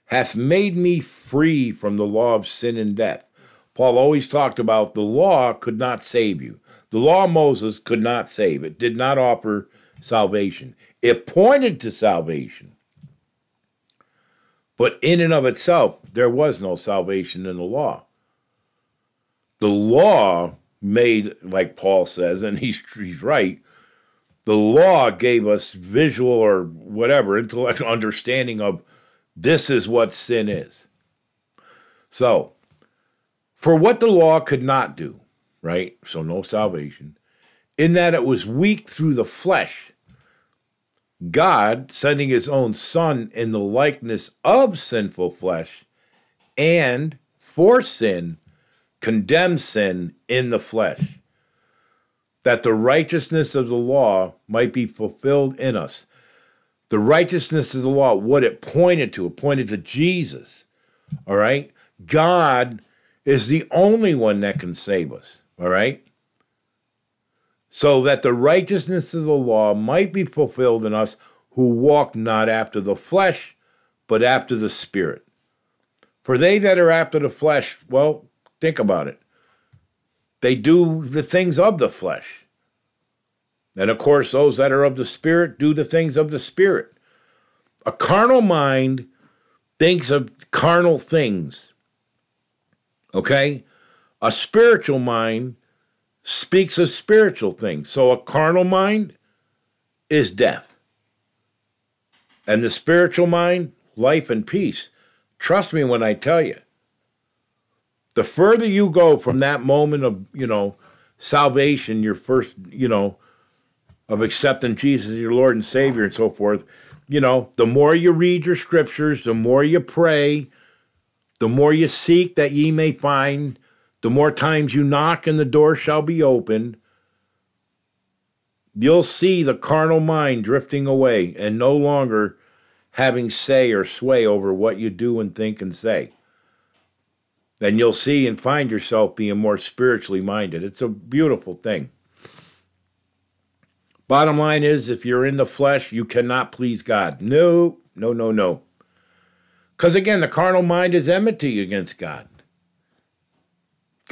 hath made me free from the law of sin and death. Paul always talked about the law could not save you. The law of Moses could not save, it did not offer salvation. It pointed to salvation. But in and of itself, there was no salvation in the law. The law made, like Paul says, and he's, he's right, the law gave us visual or whatever intellectual understanding of this is what sin is. So, for what the law could not do, right? So, no salvation, in that it was weak through the flesh. God, sending his own Son in the likeness of sinful flesh, and for sin, condemned sin in the flesh that the righteousness of the law might be fulfilled in us. The righteousness of the law, what it pointed to, it pointed to Jesus. All right? God is the only one that can save us. All right? So that the righteousness of the law might be fulfilled in us who walk not after the flesh, but after the Spirit. For they that are after the flesh, well, think about it. They do the things of the flesh. And of course, those that are of the Spirit do the things of the Spirit. A carnal mind thinks of carnal things. Okay? A spiritual mind speaks of spiritual things. So a carnal mind is death. And the spiritual mind, life and peace. Trust me when I tell you. The further you go from that moment of, you know, salvation, your first, you know, of accepting Jesus as your Lord and Savior and so forth, you know, the more you read your scriptures, the more you pray, the more you seek that ye may find, the more times you knock and the door shall be opened, you'll see the carnal mind drifting away and no longer having say or sway over what you do and think and say then you'll see and find yourself being more spiritually minded. It's a beautiful thing. Bottom line is if you're in the flesh, you cannot please God. No, no, no, no. Because again, the carnal mind is enmity against God.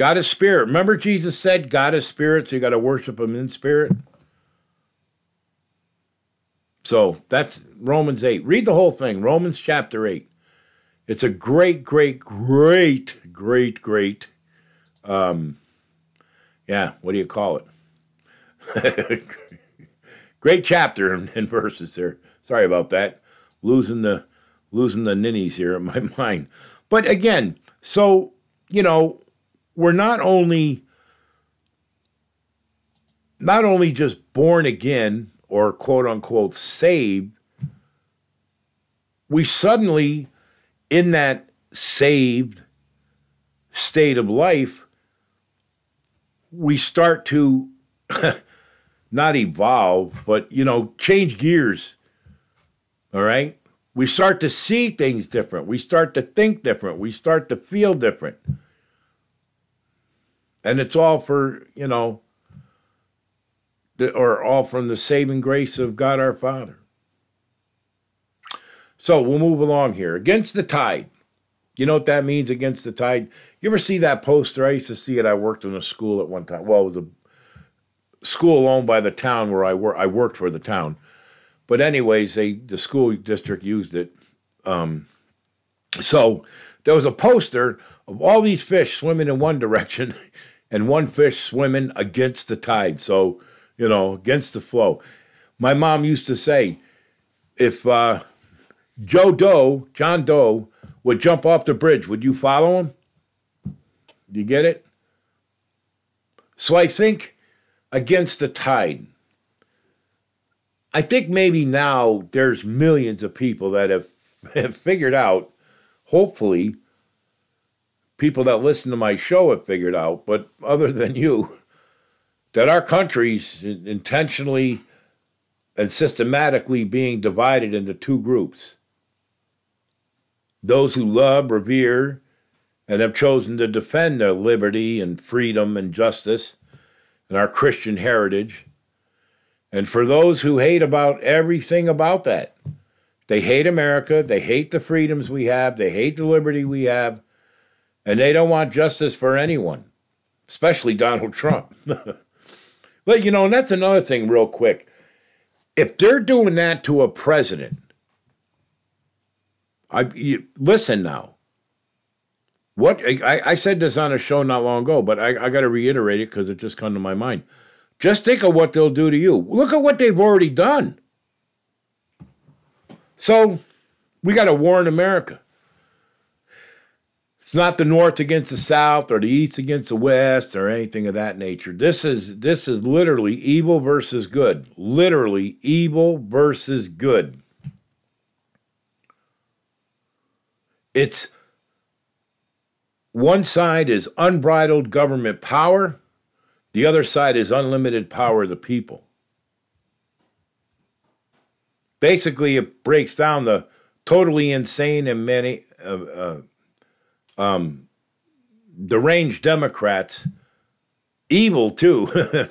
God is spirit. Remember, Jesus said, God is spirit, so you got to worship him in spirit? So that's Romans 8. Read the whole thing, Romans chapter 8. It's a great, great, great great, great, um, yeah, what do you call it? great chapter and verses there. Sorry about that. Losing the losing the ninnies here in my mind. But again, so you know, we're not only not only just born again or quote unquote saved, we suddenly in that saved state of life, we start to not evolve, but, you know, change gears. All right? We start to see things different. We start to think different. We start to feel different. And it's all for, you know, the, or all from the saving grace of God our Father. So we'll move along here. Against the tide. You know what that means against the tide? You ever see that poster? I used to see it. I worked in a school at one time. Well, it was a school owned by the town where I work. I worked for the town, but anyways, they the school district used it. Um, so there was a poster of all these fish swimming in one direction, and one fish swimming against the tide. So you know, against the flow. My mom used to say, if uh, Joe Doe, John Doe, would jump off the bridge, would you follow him? Do you get it? So I think against the tide. I think maybe now there's millions of people that have, have figured out, hopefully, people that listen to my show have figured out, but other than you, that our country's intentionally and systematically being divided into two groups those who love, revere, and have chosen to defend their liberty and freedom and justice and our Christian heritage. And for those who hate about everything about that, they hate America, they hate the freedoms we have, they hate the liberty we have, and they don't want justice for anyone, especially Donald Trump. but you know, and that's another thing, real quick. If they're doing that to a president, I you, listen now. What I, I said this on a show not long ago, but I, I got to reiterate it because it just come to my mind. Just think of what they'll do to you. Look at what they've already done. So we got a war in America. It's not the North against the South or the East against the West or anything of that nature. This is this is literally evil versus good. Literally evil versus good. It's one side is unbridled government power, the other side is unlimited power of the people. Basically, it breaks down the totally insane and many uh, uh, um, deranged Democrats, evil too,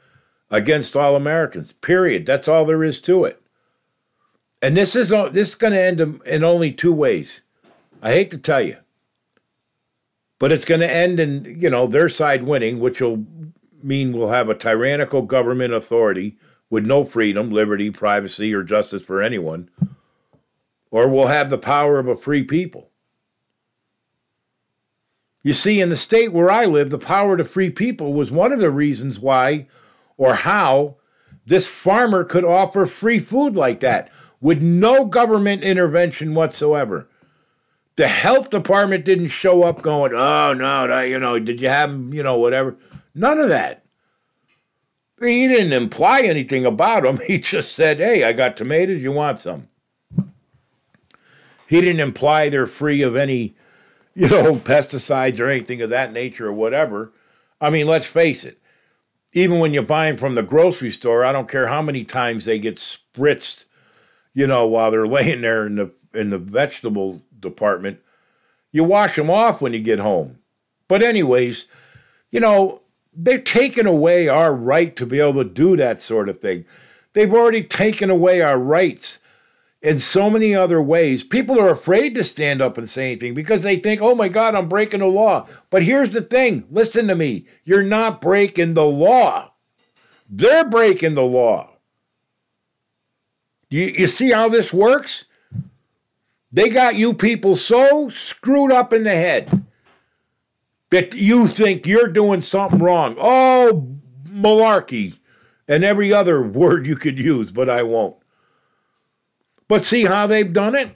against all Americans. Period. That's all there is to it. And this is this is going to end in only two ways. I hate to tell you. But it's going to end in, you know, their side winning, which will mean we'll have a tyrannical government authority with no freedom, liberty, privacy, or justice for anyone, or we'll have the power of a free people. You see, in the state where I live, the power to free people was one of the reasons why or how this farmer could offer free food like that with no government intervention whatsoever. The health department didn't show up going, oh, no, you know, did you have, you know, whatever. None of that. He didn't imply anything about them. He just said, hey, I got tomatoes, you want some? He didn't imply they're free of any, you know, pesticides or anything of that nature or whatever. I mean, let's face it. Even when you buy them from the grocery store, I don't care how many times they get spritzed, you know, while they're laying there in the in the vegetable department. You wash them off when you get home. But, anyways, you know, they're taking away our right to be able to do that sort of thing. They've already taken away our rights in so many other ways. People are afraid to stand up and say anything because they think, oh my God, I'm breaking the law. But here's the thing listen to me. You're not breaking the law, they're breaking the law. You, you see how this works? They got you people so screwed up in the head that you think you're doing something wrong. Oh, malarkey, and every other word you could use, but I won't. But see how they've done it?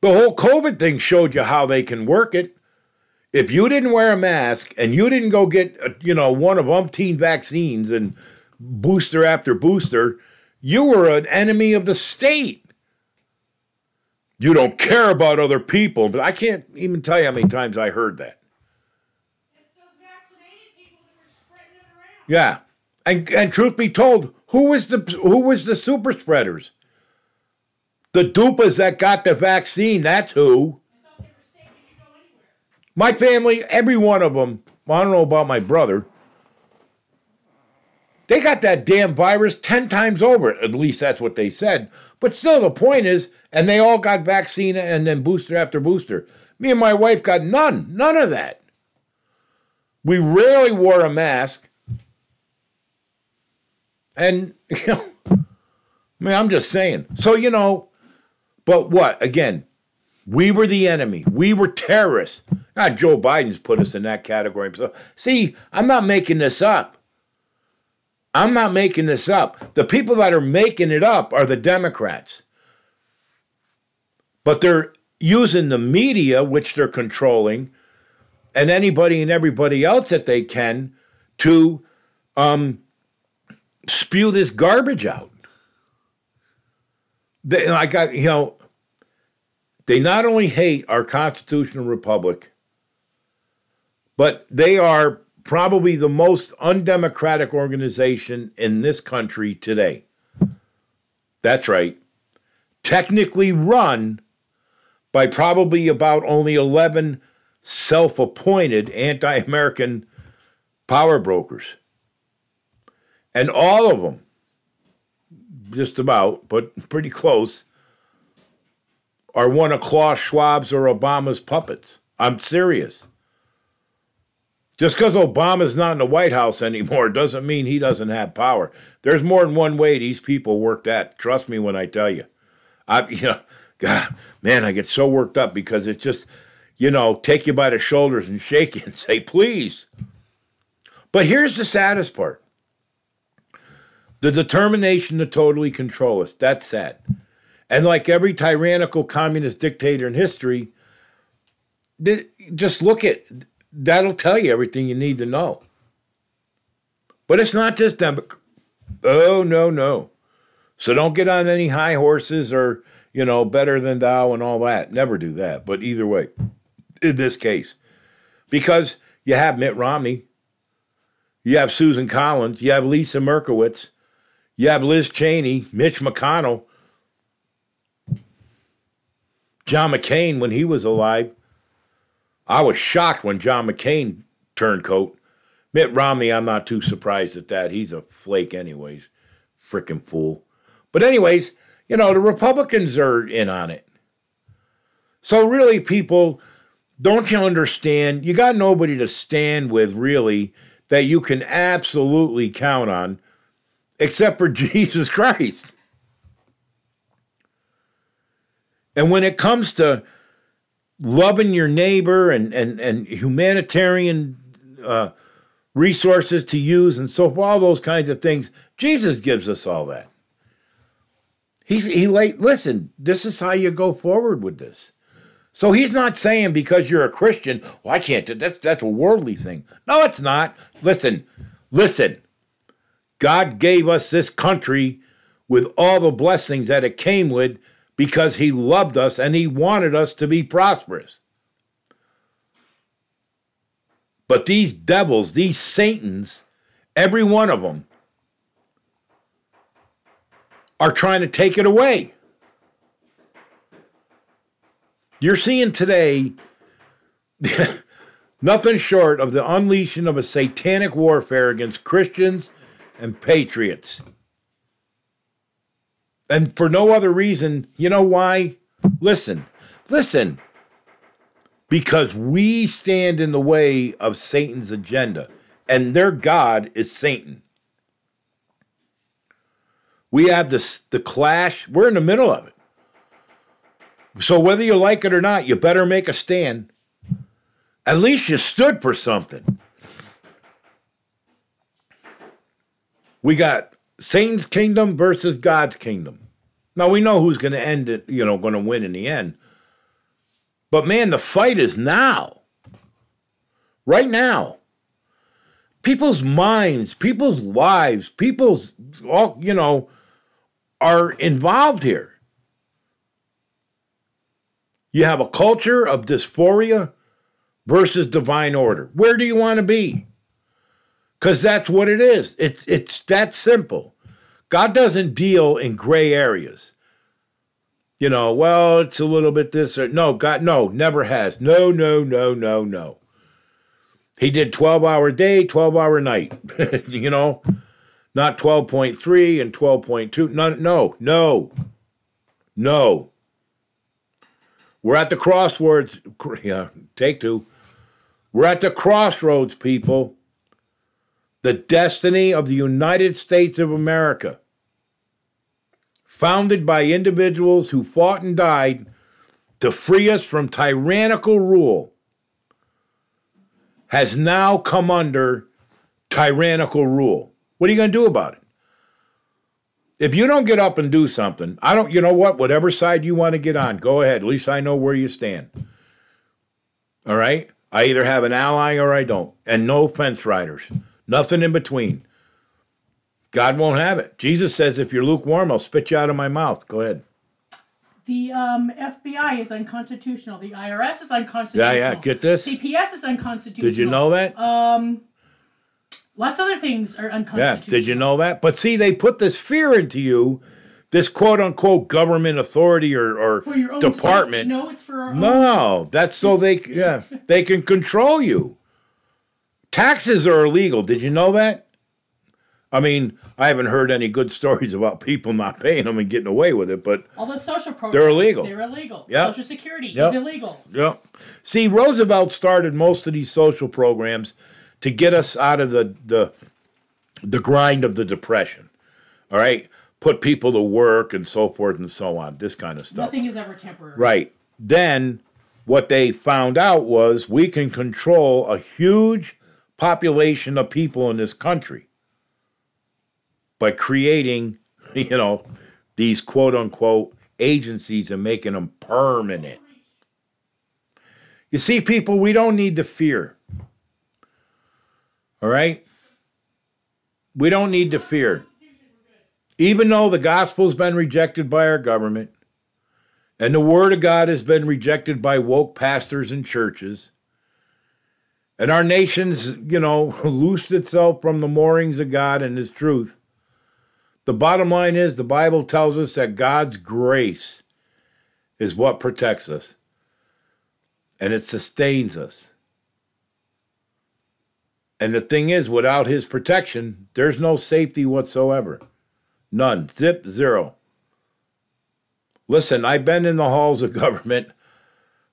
The whole COVID thing showed you how they can work it. If you didn't wear a mask and you didn't go get, uh, you know, one of umpteen vaccines and booster after booster, you were an enemy of the state you don't care about other people. But I can't even tell you how many times I heard that. Yeah. And, and truth be told, who was the who was the super spreaders? The dupas that got the vaccine, that's who. My family, every one of them, I don't know about my brother, they got that damn virus 10 times over. At least that's what they said. But still, the point is, and they all got vaccine and then booster after booster. Me and my wife got none, none of that. We rarely wore a mask. And, you know, I mean, I'm just saying. So, you know, but what? Again, we were the enemy. We were terrorists. Ah, Joe Biden's put us in that category. So, see, I'm not making this up. I'm not making this up. The people that are making it up are the Democrats. But they're using the media, which they're controlling, and anybody and everybody else that they can to um, spew this garbage out. They, I got, you know, they not only hate our constitutional republic, but they are probably the most undemocratic organization in this country today. That's right. Technically run by probably about only 11 self appointed anti American power brokers. And all of them, just about, but pretty close, are one of Klaus Schwab's or Obama's puppets. I'm serious. Just because Obama's not in the White House anymore doesn't mean he doesn't have power. There's more than one way these people work that. Trust me when I tell you. I, you know, God, man, I get so worked up because it's just, you know, take you by the shoulders and shake you and say, please. But here's the saddest part the determination to totally control us. That's sad. And like every tyrannical communist dictator in history, just look at that'll tell you everything you need to know. But it's not just them. Oh, no, no. So don't get on any high horses or, you know, better than thou and all that. Never do that. But either way, in this case, because you have Mitt Romney, you have Susan Collins, you have Lisa Murkowski, you have Liz Cheney, Mitch McConnell, John McCain when he was alive. I was shocked when John McCain turned coat. Mitt Romney, I'm not too surprised at that. He's a flake, anyways. Frickin' fool. But, anyways, you know, the Republicans are in on it. So, really, people, don't you understand? You got nobody to stand with, really, that you can absolutely count on, except for Jesus Christ. And when it comes to loving your neighbor and, and, and humanitarian uh, resources to use and so forth, all those kinds of things, Jesus gives us all that. He's, he like, listen, this is how you go forward with this. So he's not saying because you're a Christian, well, I can't do that's that's a worldly thing. No, it's not. Listen, listen. God gave us this country with all the blessings that it came with because he loved us and he wanted us to be prosperous. But these devils, these Satans, every one of them, are trying to take it away. You're seeing today nothing short of the unleashing of a satanic warfare against Christians and patriots. And for no other reason, you know why? Listen, listen. Because we stand in the way of Satan's agenda, and their God is Satan. We have this the clash. We're in the middle of it. So whether you like it or not, you better make a stand. At least you stood for something. We got Satan's kingdom versus God's kingdom. Now we know who's going to end it, you know, going to win in the end. But man, the fight is now. Right now. People's minds, people's lives, people's all, you know, are involved here. You have a culture of dysphoria versus divine order. Where do you want to be? Because that's what it is. It's it's that simple. God doesn't deal in gray areas. You know, well, it's a little bit this or no, God, no, never has. No, no, no, no, no. He did 12 hour day, 12 hour night. you know, not 12.3 and 12.2. No, no, no, no. We're at the crossroads. Yeah, take two. We're at the crossroads, people. The destiny of the United States of America, founded by individuals who fought and died to free us from tyrannical rule, has now come under tyrannical rule. What are you going to do about it? If you don't get up and do something, I don't, you know what? Whatever side you want to get on, go ahead. At least I know where you stand. All right? I either have an ally or I don't. And no fence riders. Nothing in between. God won't have it. Jesus says, if you're lukewarm, I'll spit you out of my mouth. Go ahead. The um, FBI is unconstitutional. The IRS is unconstitutional. Yeah, yeah. Get this. CPS is unconstitutional. Did you know that? Um, lots of other things are unconstitutional. yeah. Did you know that? But see, they put this fear into you, this quote unquote government authority or, or For your own department. Safety. No, it's for our own. No, that's so they yeah they can control you. Taxes are illegal. Did you know that? I mean, I haven't heard any good stories about people not paying them and getting away with it, but All the social programs. They're illegal. They're illegal. Yep. Social Security Yep. is illegal. yeah. See, Roosevelt started most of these social programs to get us out of the the the grind of the depression. All right, put people to work and so forth and so on. This kind of stuff. Nothing is ever temporary. Right. Then what they found out was we can control a huge population of people in this country by creating, you know, these quote unquote agencies and making them permanent. You see, people, we don't need to fear. All right? We don't need to fear. Even though the gospel's been rejected by our government, and the word of God has been rejected by woke pastors and churches. And our nation's, you know, loosed itself from the moorings of God and His truth. The bottom line is the Bible tells us that God's grace is what protects us and it sustains us. And the thing is, without His protection, there's no safety whatsoever. None. Zip, zero. Listen, I've been in the halls of government.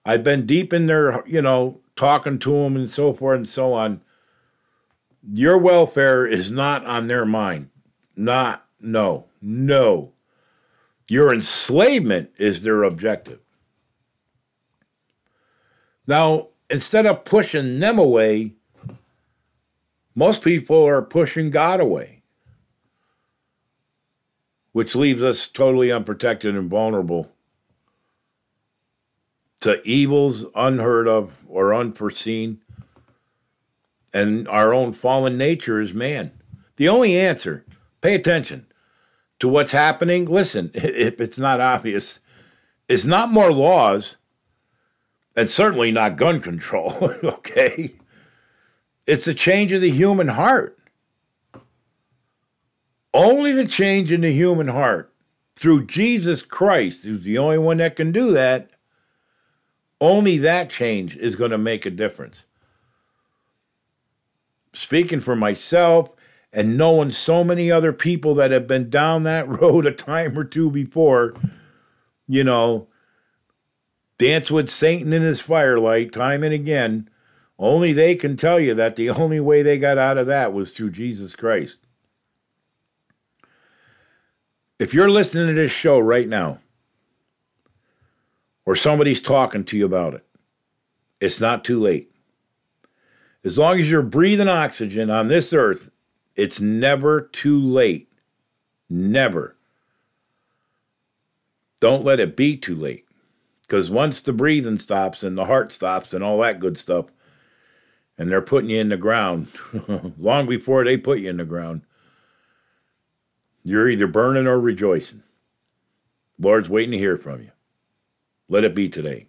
I've been deep in there, you know, talking to them and so forth and so on. Your welfare is not on their mind. Not, no, no. Your enslavement is their objective. Now, instead of pushing them away, most people are pushing God away which leaves us totally unprotected and vulnerable to evils unheard of or unforeseen. And our own fallen nature is man. The only answer, pay attention to what's happening. Listen, if it's not obvious, is not more laws and certainly not gun control, okay? It's a change of the human heart. Only the change in the human heart through Jesus Christ, who's the only one that can do that, only that change is going to make a difference. Speaking for myself and knowing so many other people that have been down that road a time or two before, you know, dance with Satan in his firelight time and again, only they can tell you that the only way they got out of that was through Jesus Christ. If you're listening to this show right now, or somebody's talking to you about it, it's not too late. As long as you're breathing oxygen on this earth, it's never too late. Never. Don't let it be too late. Because once the breathing stops and the heart stops and all that good stuff, and they're putting you in the ground, long before they put you in the ground, you're either burning or rejoicing. Lord's waiting to hear from you. Let it be today.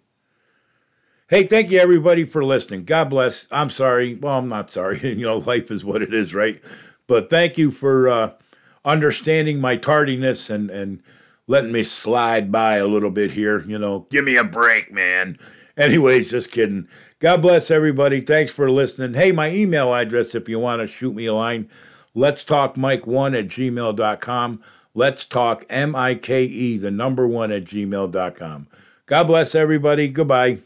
Hey, thank you everybody for listening. God bless. I'm sorry. Well, I'm not sorry. you know, life is what it is, right? But thank you for uh, understanding my tardiness and and letting me slide by a little bit here. You know, give me a break, man. Anyways, just kidding. God bless everybody. Thanks for listening. Hey, my email address if you want to shoot me a line, let's talk mike1 at gmail.com. Let's talk M I K E, the number one at gmail.com. God bless everybody. Goodbye.